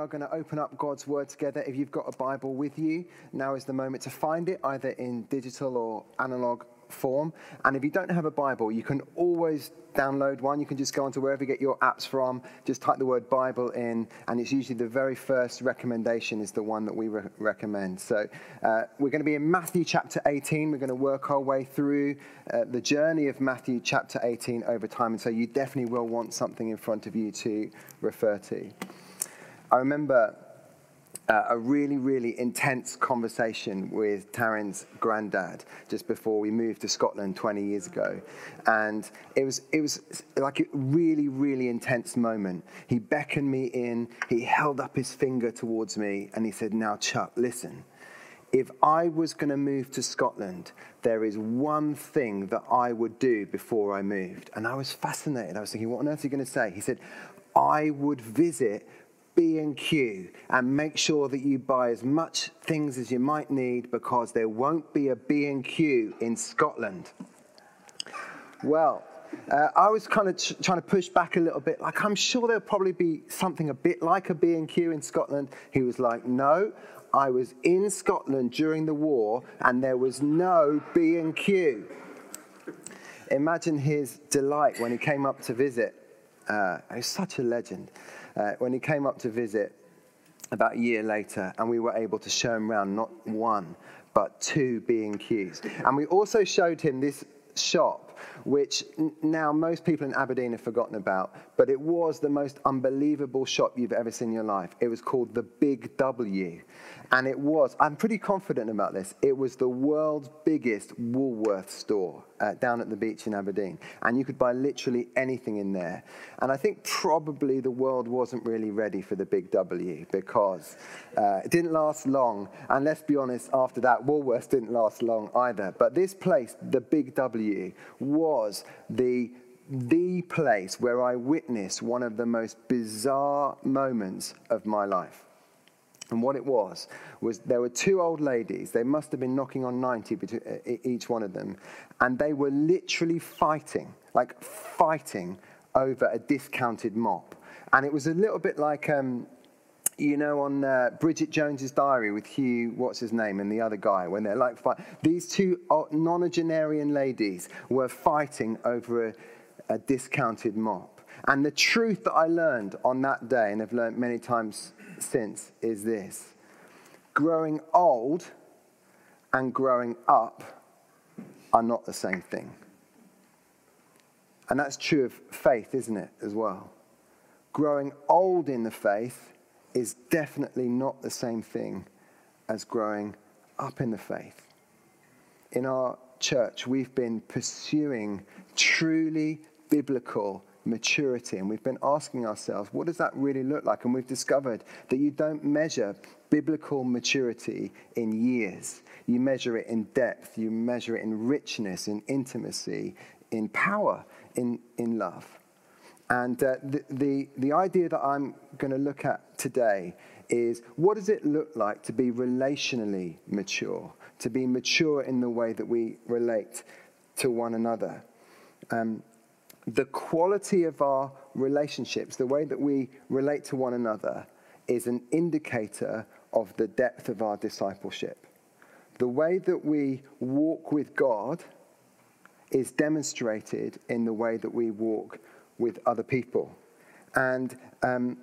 are going to open up God's Word together. If you've got a Bible with you, now is the moment to find it, either in digital or analog form. And if you don't have a Bible, you can always download one. You can just go onto wherever you get your apps from, just type the word Bible in, and it's usually the very first recommendation is the one that we re- recommend. So uh, we're going to be in Matthew chapter 18. We're going to work our way through uh, the journey of Matthew chapter 18 over time. And so you definitely will want something in front of you to refer to. I remember uh, a really, really intense conversation with Taryn's granddad just before we moved to Scotland 20 years ago. And it was, it was like a really, really intense moment. He beckoned me in, he held up his finger towards me, and he said, Now, Chuck, listen. If I was going to move to Scotland, there is one thing that I would do before I moved. And I was fascinated. I was thinking, what on earth are you going to say? He said, I would visit B&Q and make sure that you buy as much things as you might need because there won't be a B&Q in Scotland. Well, uh, I was kind of trying to push back a little bit. Like, I'm sure there'll probably be something a bit like a B&Q in Scotland. He was like, no, I was in Scotland during the war and there was no B&Q. Imagine his delight when he came up to visit. Uh, he's such a legend uh, when he came up to visit about a year later, and we were able to show him around not one, but two B&Qs. And we also showed him this shop, which now most people in Aberdeen have forgotten about, but it was the most unbelievable shop you've ever seen in your life. It was called the Big W. And it was, I'm pretty confident about this, it was the world's biggest Woolworth store uh, down at the beach in Aberdeen. And you could buy literally anything in there. And I think probably the world wasn't really ready for the big W because uh, it didn't last long. And let's be honest, after that, Woolworths didn't last long either. But this place, the big W, was the the place where I witnessed one of the most bizarre moments of my life. And what it was, was there were two old ladies. They must have been knocking on 90 between, uh, each one of them. And they were literally fighting, like fighting over a discounted mop. And it was a little bit like, um, you know, on uh, Bridget Jones's Diary with Hugh, what's his name, and the other guy, when they're like, fight. these two nonagenarian ladies were fighting over a, a discounted mop. And the truth that I learned on that day, and I've learned many times since is this growing old and growing up are not the same thing. And that's true of faith, isn't it, as well? Growing old in the faith is definitely not the same thing as growing up in the faith. In our church, we've been pursuing truly biblical maturity. And we've been asking ourselves, what does that really look like? And we've discovered that you don't measure biblical maturity in years. You measure it in depth, you measure it in richness, in intimacy, in power, in, in love. And uh, the, the, the idea that I'm going to look at today is what does it look like to be relationally mature, to be mature in the way that we relate to one another? Um, the quality of our relationships, the way that we relate to one another, is an indicator of the depth of our discipleship. The way that we walk with God is demonstrated in the way that we walk with other people. And um,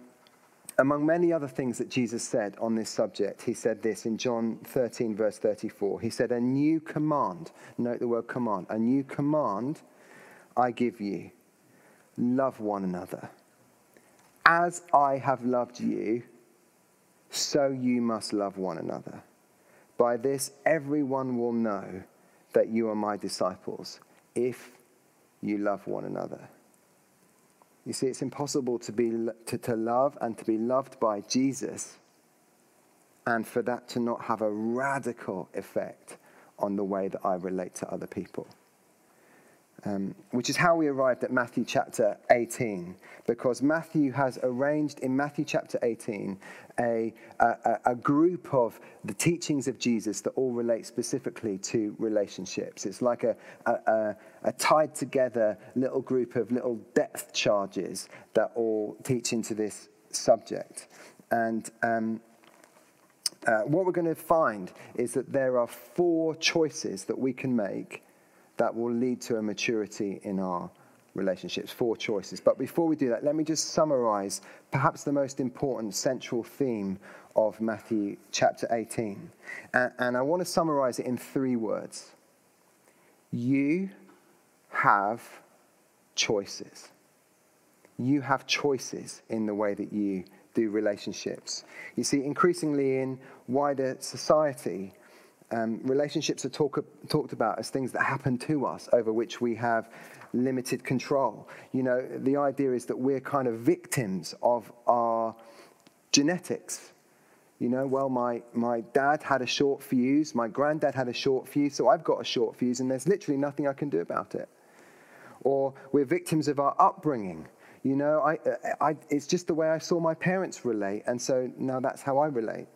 among many other things that Jesus said on this subject, he said this in John 13, verse 34. He said, A new command, note the word command, a new command I give you love one another. As I have loved you, so you must love one another. By this, everyone will know that you are my disciples if you love one another. You see, it's impossible to, be, to, to love and to be loved by Jesus and for that to not have a radical effect on the way that I relate to other people. Um, which is how we arrived at Matthew chapter 18, because Matthew has arranged in Matthew chapter 18 a, a, a, group of the teachings of Jesus that all relate specifically to relationships. It's like a, a, a tied together little group of little depth charges that all teach into this subject. And um, uh, what we're going to find is that there are four choices that we can make that will lead to a maturity in our relationships. Four choices. But before we do that, let me just summarize perhaps the most important central theme of Matthew chapter 18. And, and I want to summarize it in three words You have choices. You have choices in the way that you do relationships. You see, increasingly in wider society, um, relationships are talk, talked about as things that happen to us over which we have limited control. You know, the idea is that we're kind of victims of our genetics. You know, well, my, my dad had a short fuse, my granddad had a short fuse, so I've got a short fuse, and there's literally nothing I can do about it. Or we're victims of our upbringing. You know, I, I, it's just the way I saw my parents relate, and so now that's how I relate.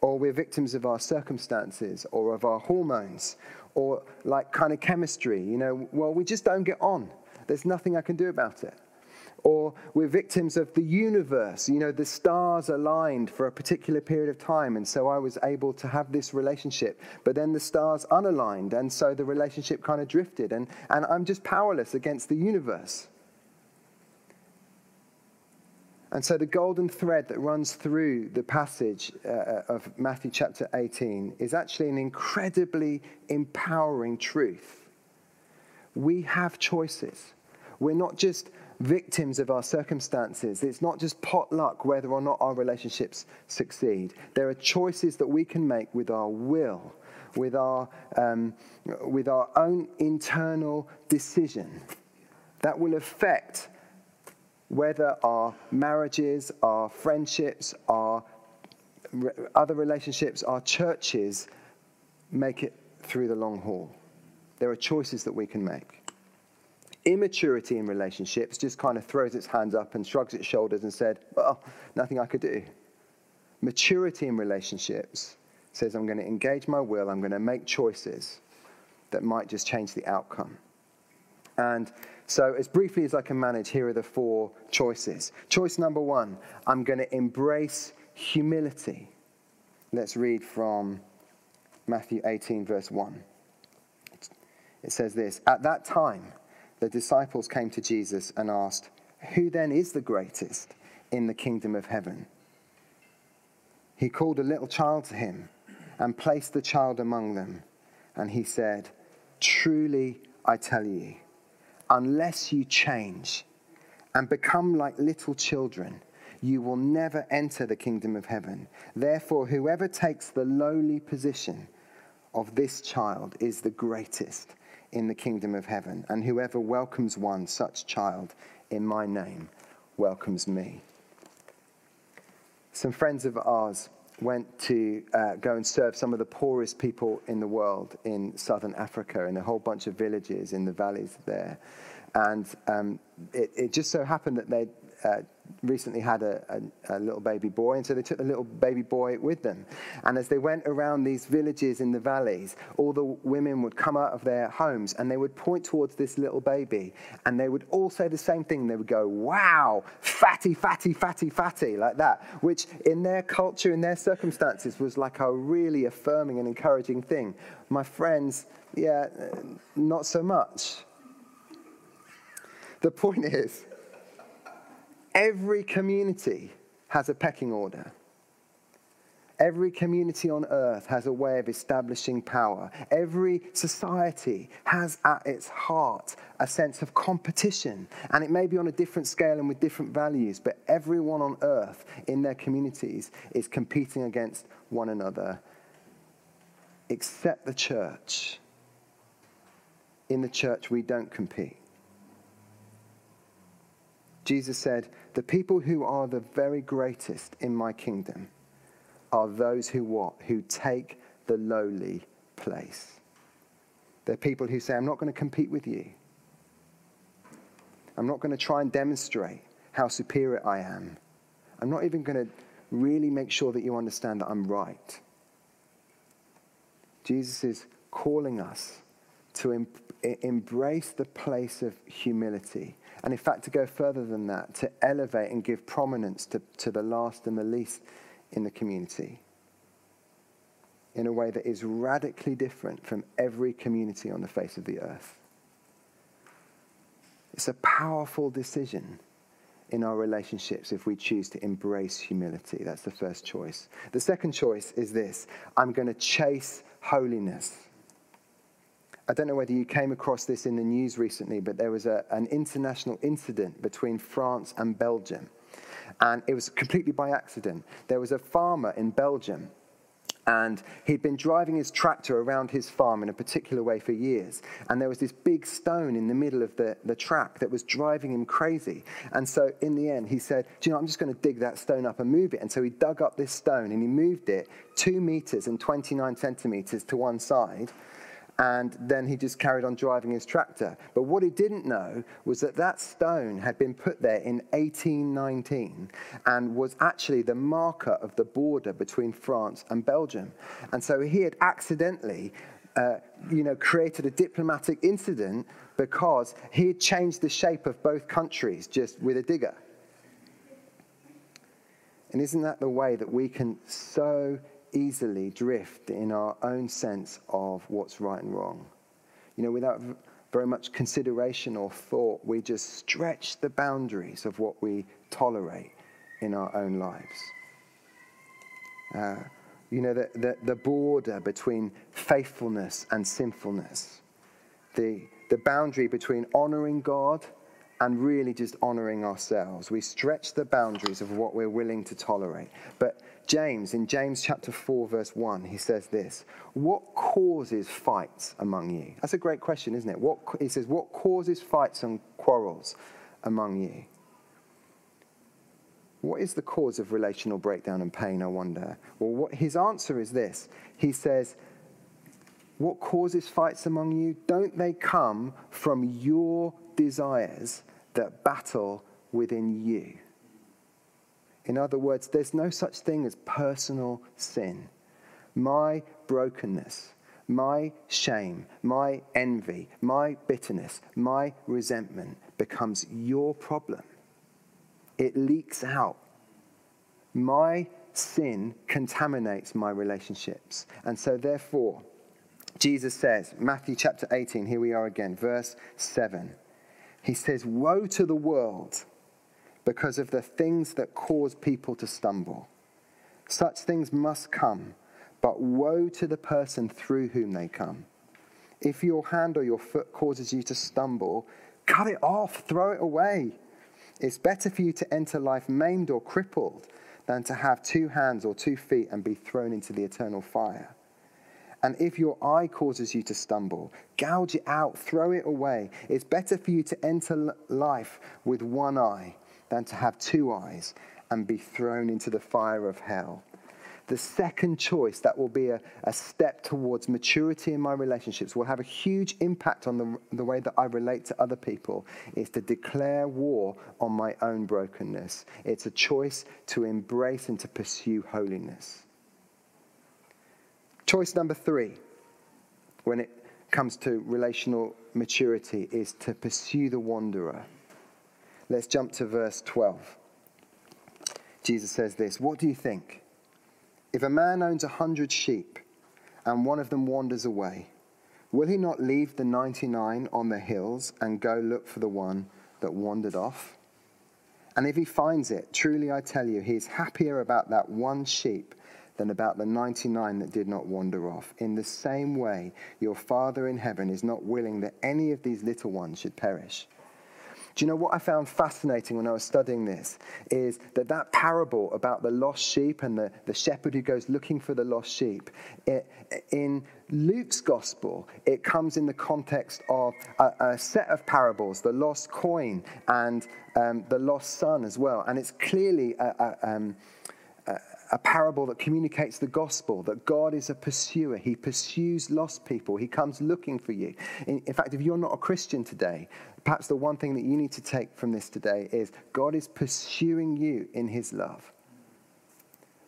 Or we're victims of our circumstances or of our hormones or like kind of chemistry. You know, well, we just don't get on. There's nothing I can do about it. Or we're victims of the universe. You know, the stars aligned for a particular period of time, and so I was able to have this relationship. But then the stars unaligned, and so the relationship kind of drifted, and, and I'm just powerless against the universe. And so, the golden thread that runs through the passage uh, of Matthew chapter 18 is actually an incredibly empowering truth. We have choices. We're not just victims of our circumstances. It's not just pot luck whether or not our relationships succeed. There are choices that we can make with our will, with our, um, with our own internal decision that will affect whether our marriages, our friendships, our other relationships, our churches make it through the long haul. There are choices that we can make. Immaturity in relationships just kind of throws its hands up and shrugs its shoulders and said, Well, nothing I could do. Maturity in relationships says, I'm going to engage my will, I'm going to make choices that might just change the outcome. And so, as briefly as I can manage, here are the four choices. Choice number one I'm going to embrace humility. Let's read from Matthew 18, verse 1. It says this At that time, the disciples came to Jesus and asked, Who then is the greatest in the kingdom of heaven? He called a little child to him and placed the child among them. And he said, Truly I tell you, unless you change and become like little children, you will never enter the kingdom of heaven. Therefore, whoever takes the lowly position of this child is the greatest in the kingdom of heaven. And whoever welcomes one such child in my name welcomes me. Some friends of ours went to uh, go and serve some of the poorest people in the world in southern Africa in a whole bunch of villages in the valleys there. And um, it, it, just so happened that they uh, recently had a, a, a, little baby boy, and so they took the little baby boy with them. And as they went around these villages in the valleys, all the women would come out of their homes and they would point towards this little baby, and they would all say the same thing. They would go, Wow, fatty, fatty, fatty, fatty, like that, which in their culture, in their circumstances, was like a really affirming and encouraging thing. My friends, yeah, not so much. The point is, Every community has a pecking order. Every community on earth has a way of establishing power. Every society has at its heart a sense of competition. And it may be on a different scale and with different values, but everyone on earth in their communities is competing against one another, except the church. In the church, we don't compete. Jesus said, The people who are the very greatest in my kingdom are those who what? Who take the lowly place. They're people who say, I'm not going to compete with you. I'm not going to try and demonstrate how superior I am. I'm not even going to really make sure that you understand that I'm right. Jesus is calling us to em- embrace the place of humility. And in fact, to go further than that, to elevate and give prominence to, to the last and the least in the community in a way that is radically different from every community on the face of the earth. It's a powerful decision in our relationships if we choose to embrace humility. That's the first choice. The second choice is this I'm going to chase holiness. I don't know whether you came across this in the news recently, but there was a, an international incident between France and Belgium. And it was completely by accident. There was a farmer in Belgium and he'd been driving his tractor around his farm in a particular way for years. And there was this big stone in the middle of the, the track that was driving him crazy. And so in the end, he said, Do you know, I'm just going to dig that stone up and move it. And so he dug up this stone and he moved it two meters and 29 centimeters to one side and then he just carried on driving his tractor. But what he didn't know was that that stone had been put there in 1819 and was actually the marker of the border between France and Belgium. And so he had accidentally, uh, you know, created a diplomatic incident because he had changed the shape of both countries just with a digger. And isn't that the way that we can so easily drift in our own sense of what's right and wrong. You know, without very much consideration or thought, we just stretch the boundaries of what we tolerate in our own lives. Uh, you know, the, the, the border between faithfulness and sinfulness, the, the boundary between honoring God and really just honoring ourselves. We stretch the boundaries of what we're willing to tolerate. But James, in James chapter 4, verse 1, he says this What causes fights among you? That's a great question, isn't it? What, he says, What causes fights and quarrels among you? What is the cause of relational breakdown and pain, I wonder? Well, what, his answer is this He says, What causes fights among you? Don't they come from your desires that battle within you? In other words, there's no such thing as personal sin. My brokenness, my shame, my envy, my bitterness, my resentment becomes your problem. It leaks out. My sin contaminates my relationships. And so, therefore, Jesus says, Matthew chapter 18, here we are again, verse 7. He says, Woe to the world because of the things that cause people to stumble. Such things must come, but woe to the person through whom they come. If your hand or your foot causes you to stumble, cut it off, throw it away. It's better for you to enter life maimed or crippled than to have two hands or two feet and be thrown into the eternal fire. And if your eye causes you to stumble, gouge it out, throw it away. It's better for you to enter life with one eye than to have two eyes and be thrown into the fire of hell. The second choice that will be a, a step towards maturity in my relationships, will have a huge impact on the, the way that I relate to other people, is to declare war on my own brokenness. It's a choice to embrace and to pursue holiness. Choice number three, when it comes to relational maturity, is to pursue the wanderer. Let's jump to verse 12. Jesus says this What do you think? If a man owns a hundred sheep and one of them wanders away, will he not leave the 99 on the hills and go look for the one that wandered off? And if he finds it, truly I tell you, he is happier about that one sheep than about the 99 that did not wander off. In the same way, your Father in heaven is not willing that any of these little ones should perish. Do you know what I found fascinating when I was studying this? Is that that parable about the lost sheep and the, the shepherd who goes looking for the lost sheep, it, in Luke's gospel, it comes in the context of a, a set of parables the lost coin and um, the lost son as well. And it's clearly a, a um, a parable that communicates the gospel that God is a pursuer. He pursues lost people. He comes looking for you. In, in, fact, if you're not a Christian today, perhaps the one thing that you need to take from this today is God is pursuing you in his love.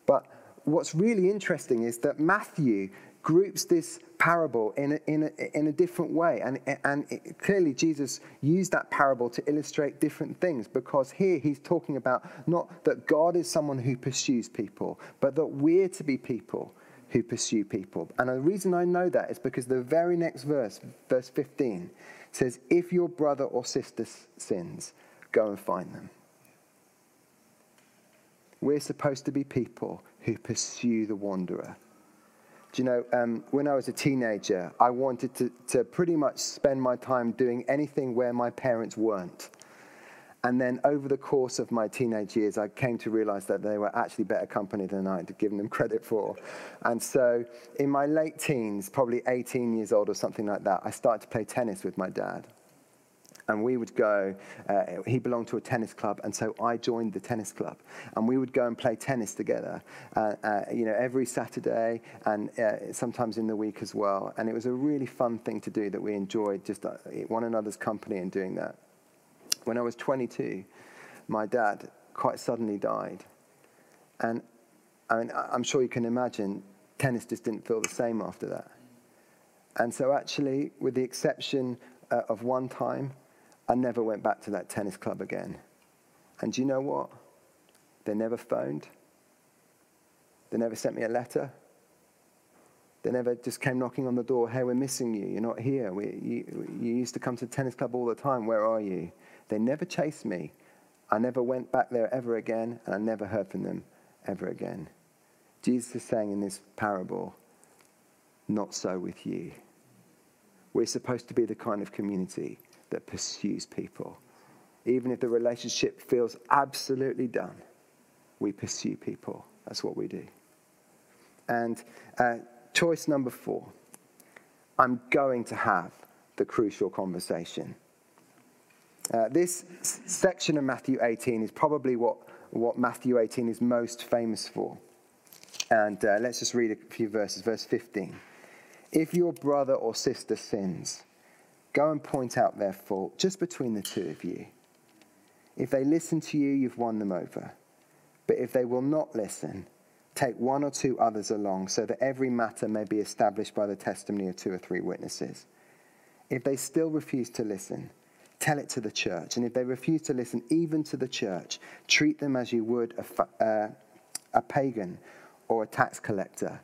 But what's really interesting is that Matthew groups this parable in a, in a, in a different way. And, and it, clearly, Jesus used that parable to illustrate different things because here he's talking about not that God is someone who pursues people, but that we're to be people who pursue people. And the reason I know that is because the very next verse, verse 15, says, If your brother or sister sins, go and find them. We're supposed to be people who pursue the wanderer. Do you know, um, when I was a teenager, I wanted to, to pretty much spend my time doing anything where my parents weren't. And then over the course of my teenage years, I came to realize that they were actually better company than I'd given them credit for. And so in my late teens, probably 18 years old or something like that, I started to play tennis with my dad. And we would go, uh, he belonged to a tennis club, and so I joined the tennis club. And we would go and play tennis together, uh, uh, you know, every Saturday and uh, sometimes in the week as well. And it was a really fun thing to do that we enjoyed, just uh, one another's company and doing that. When I was 22, my dad quite suddenly died. And I mean, I'm sure you can imagine, tennis just didn't feel the same after that. And so, actually, with the exception uh, of one time, I never went back to that tennis club again. And do you know what? They never phoned. They never sent me a letter. They never just came knocking on the door, hey, we're missing you. You're not here. We, you, you used to come to the tennis club all the time. Where are you? They never chased me. I never went back there ever again, and I never heard from them ever again. Jesus is saying in this parable, not so with you. We're supposed to be the kind of community that pursues people. Even if the relationship feels absolutely done, we pursue people. That's what we do. And uh, choice number four I'm going to have the crucial conversation. Uh, this section of Matthew 18 is probably what, what Matthew 18 is most famous for. And uh, let's just read a few verses. Verse 15. If your brother or sister sins, go and point out their fault just between the two of you. If they listen to you, you've won them over. But if they will not listen, take one or two others along so that every matter may be established by the testimony of two or three witnesses. If they still refuse to listen, Tell it to the church. And if they refuse to listen, even to the church, treat them as you would a, uh, a pagan or a tax collector.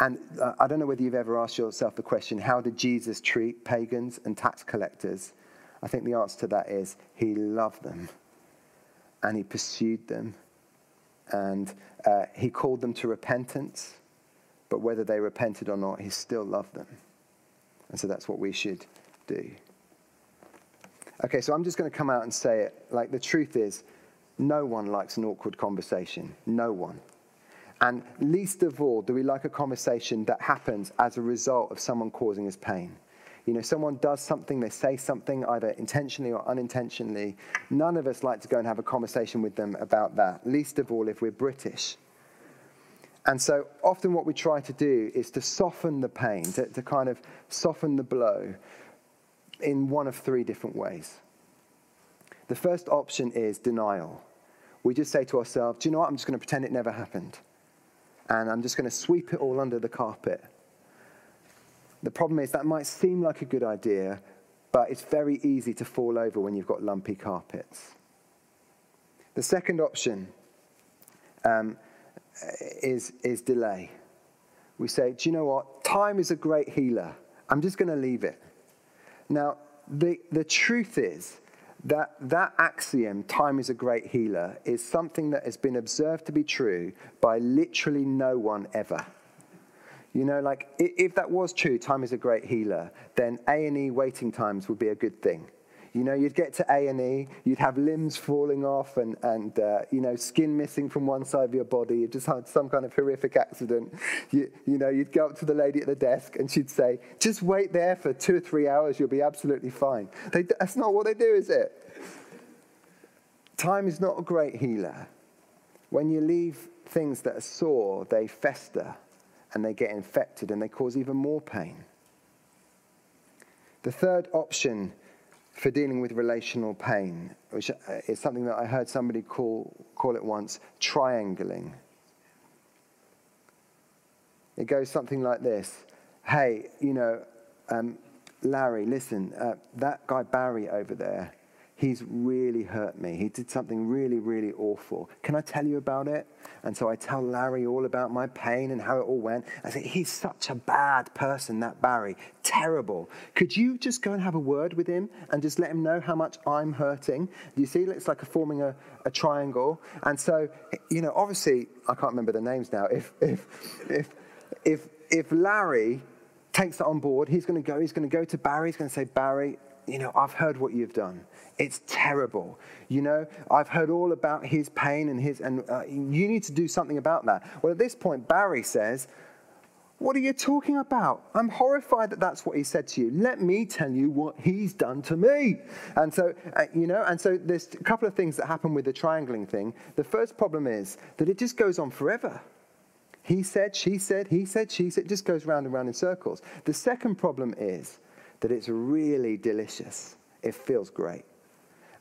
And uh, I don't know whether you've ever asked yourself the question how did Jesus treat pagans and tax collectors? I think the answer to that is he loved them and he pursued them and uh, he called them to repentance, but whether they repented or not, he still loved them. And so that's what we should do. Okay, so I'm just going to come out and say it. Like, the truth is, no one likes an awkward conversation. No one. And least of all, do we like a conversation that happens as a result of someone causing us pain. You know, someone does something, they say something, either intentionally or unintentionally. None of us like to go and have a conversation with them about that, least of all if we're British. And so often what we try to do is to soften the pain, to, to kind of soften the blow in one of three different ways. The first option is denial. We just say to ourselves, do you know what? I'm just going to pretend it never happened. And I'm just going to sweep it all under the carpet. The problem is that might seem like a good idea, but it's very easy to fall over when you've got lumpy carpets. The second option um, is, is delay. We say, do you know what? Time is a great healer. I'm just going to leave it. Now, the, the truth is that that axiom, time is a great healer, is something that has been observed to be true by literally no one ever. You know, like if that was true, time is a great healer, then A&E waiting times would be a good thing. You know, you'd get to A&E, you'd have limbs falling off and, and uh, you know, skin missing from one side of your body. You just had some kind of horrific accident. You, you know, you'd go up to the lady at the desk and she'd say, just wait there for two or three hours, you'll be absolutely fine. They, that's not what they do, is it? Time is not a great healer. When you leave things that are sore, they fester and they get infected and they cause even more pain. The third option for dealing with relational pain, which uh, is something that I heard somebody call, call it once triangling. It goes something like this hey, you know, um, Larry, listen, uh, that guy Barry over there, he's really hurt me. He did something really, really awful. Can I tell you about it? And so I tell Larry all about my pain and how it all went. I say, he's such a bad person, that Barry. Terrible. Could you just go and have a word with him and just let him know how much I'm hurting? You see? It's like a forming a, a triangle. And so, you know, obviously, I can't remember the names now. If, if, if, if, if Larry takes that on board, he's going to go, he's going to go to Barry, he's going to say, Barry, you know, I've heard what you've done. It's terrible. You know, I've heard all about his pain and his, and uh, you need to do something about that. Well, at this point, Barry says, What are you talking about? I'm horrified that that's what he said to you. Let me tell you what he's done to me. And so, uh, you know, and so there's a couple of things that happen with the triangling thing. The first problem is that it just goes on forever. He said, she said, he said, she said, it just goes round and round in circles. The second problem is that it's really delicious. It feels great.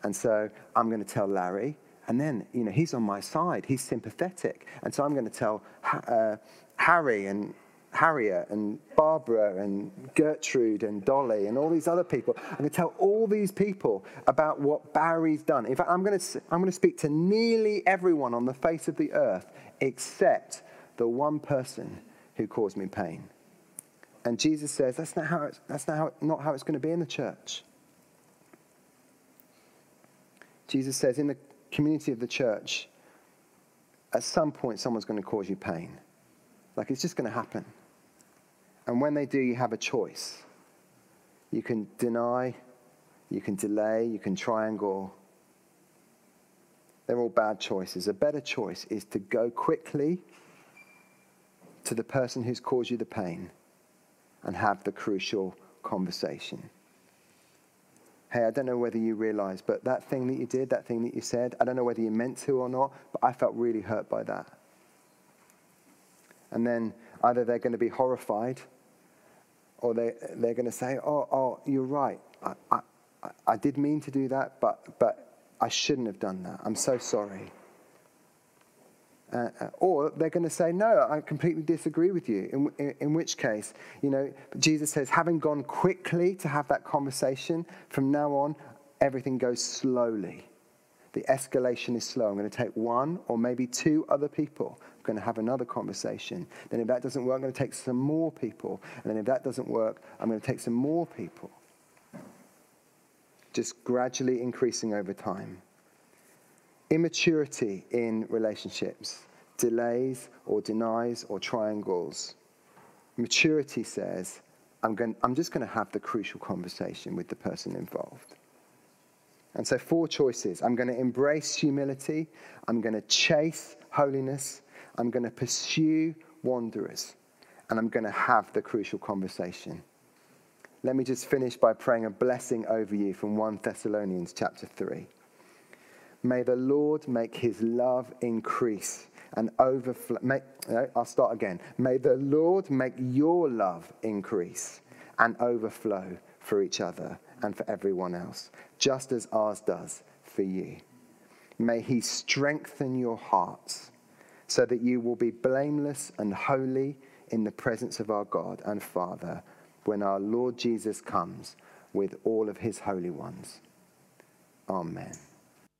And so I'm going to tell Larry, and then, you know, he's on my side. He's sympathetic. And so I'm going to tell uh, Harry and Harriet and Barbara and Gertrude and Dolly and all these other people. I'm going to tell all these people about what Barry's done. In fact, I'm going to, I'm going to speak to nearly everyone on the face of the earth except the one person who caused me pain. And Jesus says that's not how it's, that's not how, not how it's going to be in the church. Jesus says in the community of the church, at some point, someone's going to cause you pain. Like it's just going to happen. And when they do, you have a choice. You can deny, you can delay, you can triangle. They're all bad choices. A better choice is to go quickly to the person who's caused you the pain and have the crucial conversation hey, I don't know whether you realize, but that thing that you did, that thing that you said, I don't know whether you meant to or not, but I felt really hurt by that. And then either they're going to be horrified or they, they're going to say, oh, oh, you're right. I, I, I did mean to do that, but, but I shouldn't have done that. I'm so sorry. Uh, uh, or they're going to say, No, I completely disagree with you. In, in, in, which case, you know, Jesus says, having gone quickly to have that conversation, from now on, everything goes slowly. The escalation is slow. I'm going to take one or maybe two other people. I'm going to have another conversation. Then, if that doesn't work, I'm going to take some more people. And then, if that doesn't work, I'm going to take some more people. Just gradually increasing over time immaturity in relationships, delays or denies or triangles. Maturity says, I'm, going, I'm just going to have the crucial conversation with the person involved. And so, four choices I'm going to embrace humility, I'm going to chase holiness, I'm going to pursue wanderers, and I'm going to have the crucial conversation. Let me just finish by praying a blessing over you from 1 Thessalonians chapter 3. May the Lord make his love increase and overflow. May, I'll start again. May the Lord make your love increase and overflow for each other and for everyone else, just as ours does for you. May he strengthen your hearts so that you will be blameless and holy in the presence of our God and Father when our Lord Jesus comes with all of his holy ones. Amen.